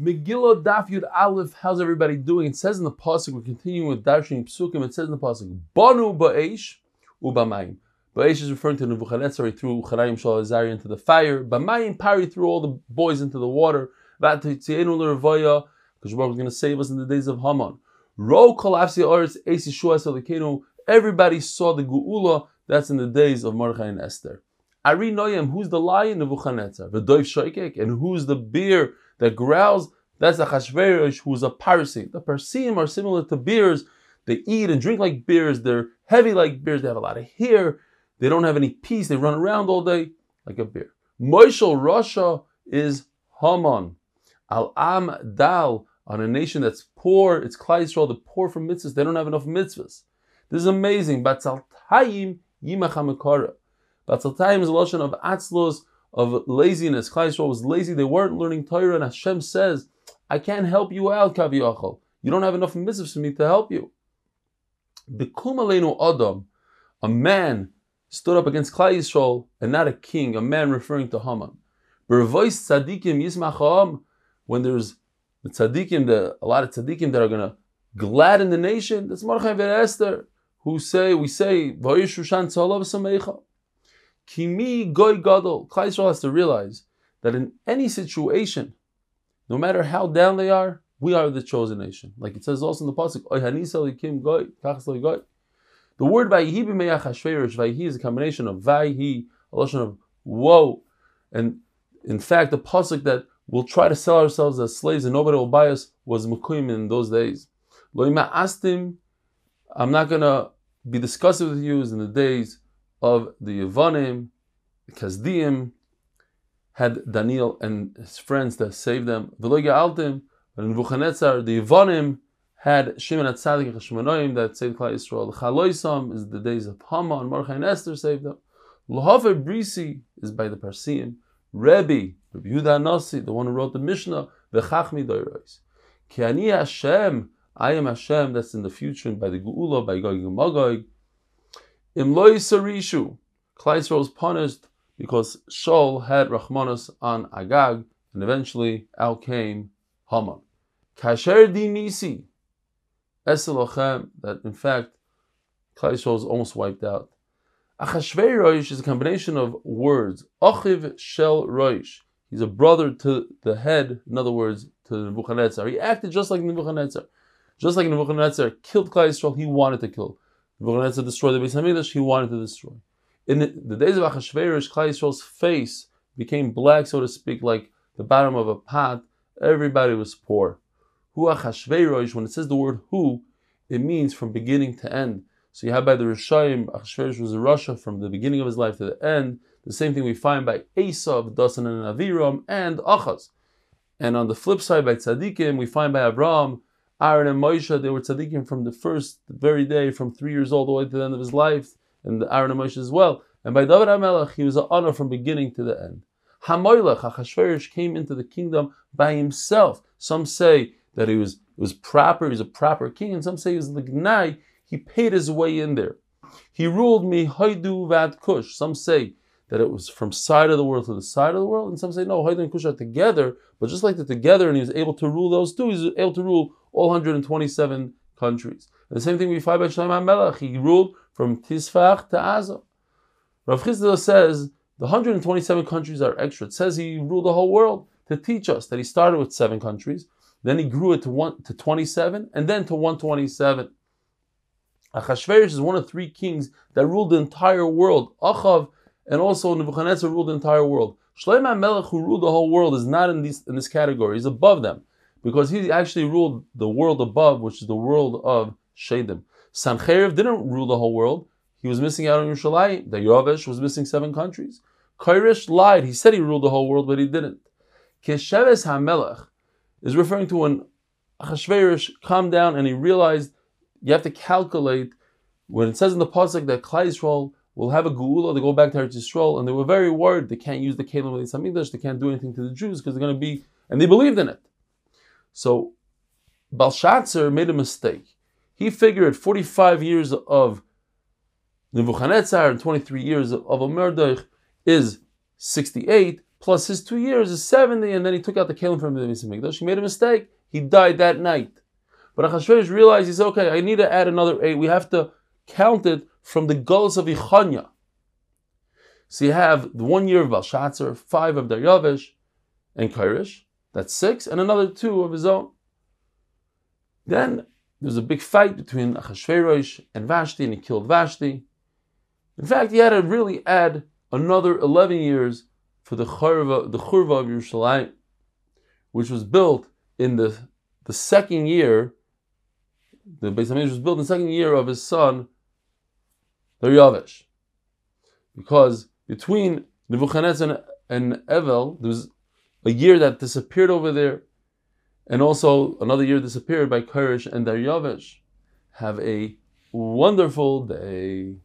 Megillah Daf Yud Aleph, how's everybody doing? It says in the pasuk, we're continuing with Darshan Psukim. It says in the pasuk, Banu ba'esh u'bamayim. Ba'esh is referring to Nebuchadnezzar. Threw Chanayim Shalazari into the fire. Bamayim Pari threw all the boys into the water. Vatitzienu l'revaya, because is going to save us in the days of Haman. Ro kol afsi oretz eis Yeshua Everybody saw the Geula. That's in the days of Mordechai and Esther. Ari Noyam, who's the lion? Of Nebuchadnezzar. V'doiv shoikek, and who's the bear? that growls, that's Achashverosh who's a Parsi. The Parsim are similar to bears. They eat and drink like bears. They're heavy like bears. They have a lot of hair. They don't have any peace. They run around all day like a bear. Moishel Russia is Haman. Al Am Dal on a nation that's poor. It's Klal the poor from mitzvahs. They don't have enough mitzvahs. This is amazing. Batzal Tayim Yimach Tayim is a lotion of Atzlos, of laziness. Klal was lazy. They weren't learning Torah, and Hashem says, "I can't help you out, Kaviyachol. You don't have enough mitzvahs for me to help you." Bekum Adam, a man stood up against Klal and not a king, a man referring to Haman. Bervois tzadikim yismacham, when there's the tzaddikim, the, a lot of tzaddikim that are going to gladden the nation, that's Mordechai and Esther, who say, we say, Vayishushan tzalav samecha. Kimi goy gadol. Klal Yisrael has to realize that in any situation, no matter how down they are, we are the chosen nation. Like it says also in the pasuk. The word b'meyach hashverish, vayihi is a combination of vayihi, a lotion of woe, and in fact, the pasuk that we'll try to sell ourselves as slaves and nobody will buy us was mukuyim in those days. Loima astim, I'm not gonna be discussing with you in the days of the Yevonim, the Kasdim, had Daniel and his friends that saved them. Altim, in Nebuchadnezzar, the Yevonim had Shimon Atzadik and Hashmonoim that saved Klal Yisrael. Chaloisam is the days of Haman and Mordechai and Esther saved them. Lohaver Brisi is by the Parsiim. Rebbe, Rabbi Yehuda the one who wrote the Mishnah, V'chachmi Doirois. Ki ani Hashem, I am Hashem, that's in the future, and by the Geula, by Gog and Magog, Imloi Sarishu, Klal was punished because Shaul had Rachmanos on Agag, and eventually out came Haman. Kasher di Nisi, that in fact Klal was almost wiped out. Achashvei Roish is a combination of words. Achiv Shel Roish. He's a brother to the head, in other words, to Nebuchadnezzar. He acted just like Nebuchadnezzar. Just like Nebuchadnezzar killed Klal he wanted to kill. Nebuchadnezzar destroyed the Beis Hamikdash, he wanted to destroy. In the, the days of Achashverosh, Klal Yisrael's face became black, so to speak, like the bottom of a pot. Everybody was poor. Hu Achashverosh, when it says the word who, it means from beginning to end. So you have by the Rishayim, Achashverosh was a Russia from the beginning of his life to the end. The same thing we find by Esav, Dasan and Aviram, and Achaz. And on the flip side, by Tzadikim, we find by Abraham, Aaron and Moshe, they were tzaddikim from the first very day, from three years old all the way to the end of his life, and Aaron and Moshe as well. And by David HaMelech, he was an honor from beginning to the end. Hamoylech, Achashverosh, came into the kingdom by himself. Some say that he was, was proper, he was a proper king, and some say he was Lignai, he paid his way in there. He ruled me Haidu Vad Kush. Some say that it was from side of the world to the side of the world, and some say no, Haidu and Kush are together, but just like they're together and he was able to rule those two, he was able to rule all 127 countries. And the same thing we find by Shlomo HaMelech. He ruled from Tifsach to Aza. Rav Chisda says the 127 countries are extra. It says he ruled the whole world to teach us that he started with seven countries, then he grew it to one to 27, and then to 127. Achashverosh is one of three kings that ruled the entire world. Achav and also Nebuchadnezzar ruled the entire world. Shlomo HaMelech, who ruled the whole world, is not in this in this category. He's above them because he actually ruled the world above, which is the world of Shadim. Sancheiriv didn't rule the whole world. He was missing out on Yerushalayim. The Yovesh was missing seven countries. Kairish lied. He said he ruled the whole world, but he didn't. Kesheves HaMelech is referring to when Achashverosh calmed down and he realized you have to calculate when it says in the pasuk that Klal Yisrael will have a geula, they go back to Eretz Yisrael, and they were very worried they can't use the kelim of the Hamikdash, they can't do anything to the Jews because they're going to be, and they believed in it. So Belshazzar made a mistake. He figured 45 years of Nebuchadnezzar and 23 years of a Merdech is 68, plus his two years is 70, and then he took out the kelim from the Beis Hamikdash. He made a mistake. He died that night. But Achashverosh realized, he said, okay, I need to add another eight. We have to count it from the goals of Ichanya. So you have the one year of Belshazzar, five of Daryavish and Kairish. That's six, and another two of his own. Then there's a big fight between Achashverosh and Vashti, and he killed Vashti. In fact, he had to really add another 11 years for the Churva, the Churva of Yerushalayim, which was built in the, the second year, the Beis HaMikdash was built in the second year of his son, Daryavish. Because between Nebuchadnezzar and, and Evel, there was a year that disappeared over there, and also another year disappeared by Koresh and Daryavish. Have a wonderful day.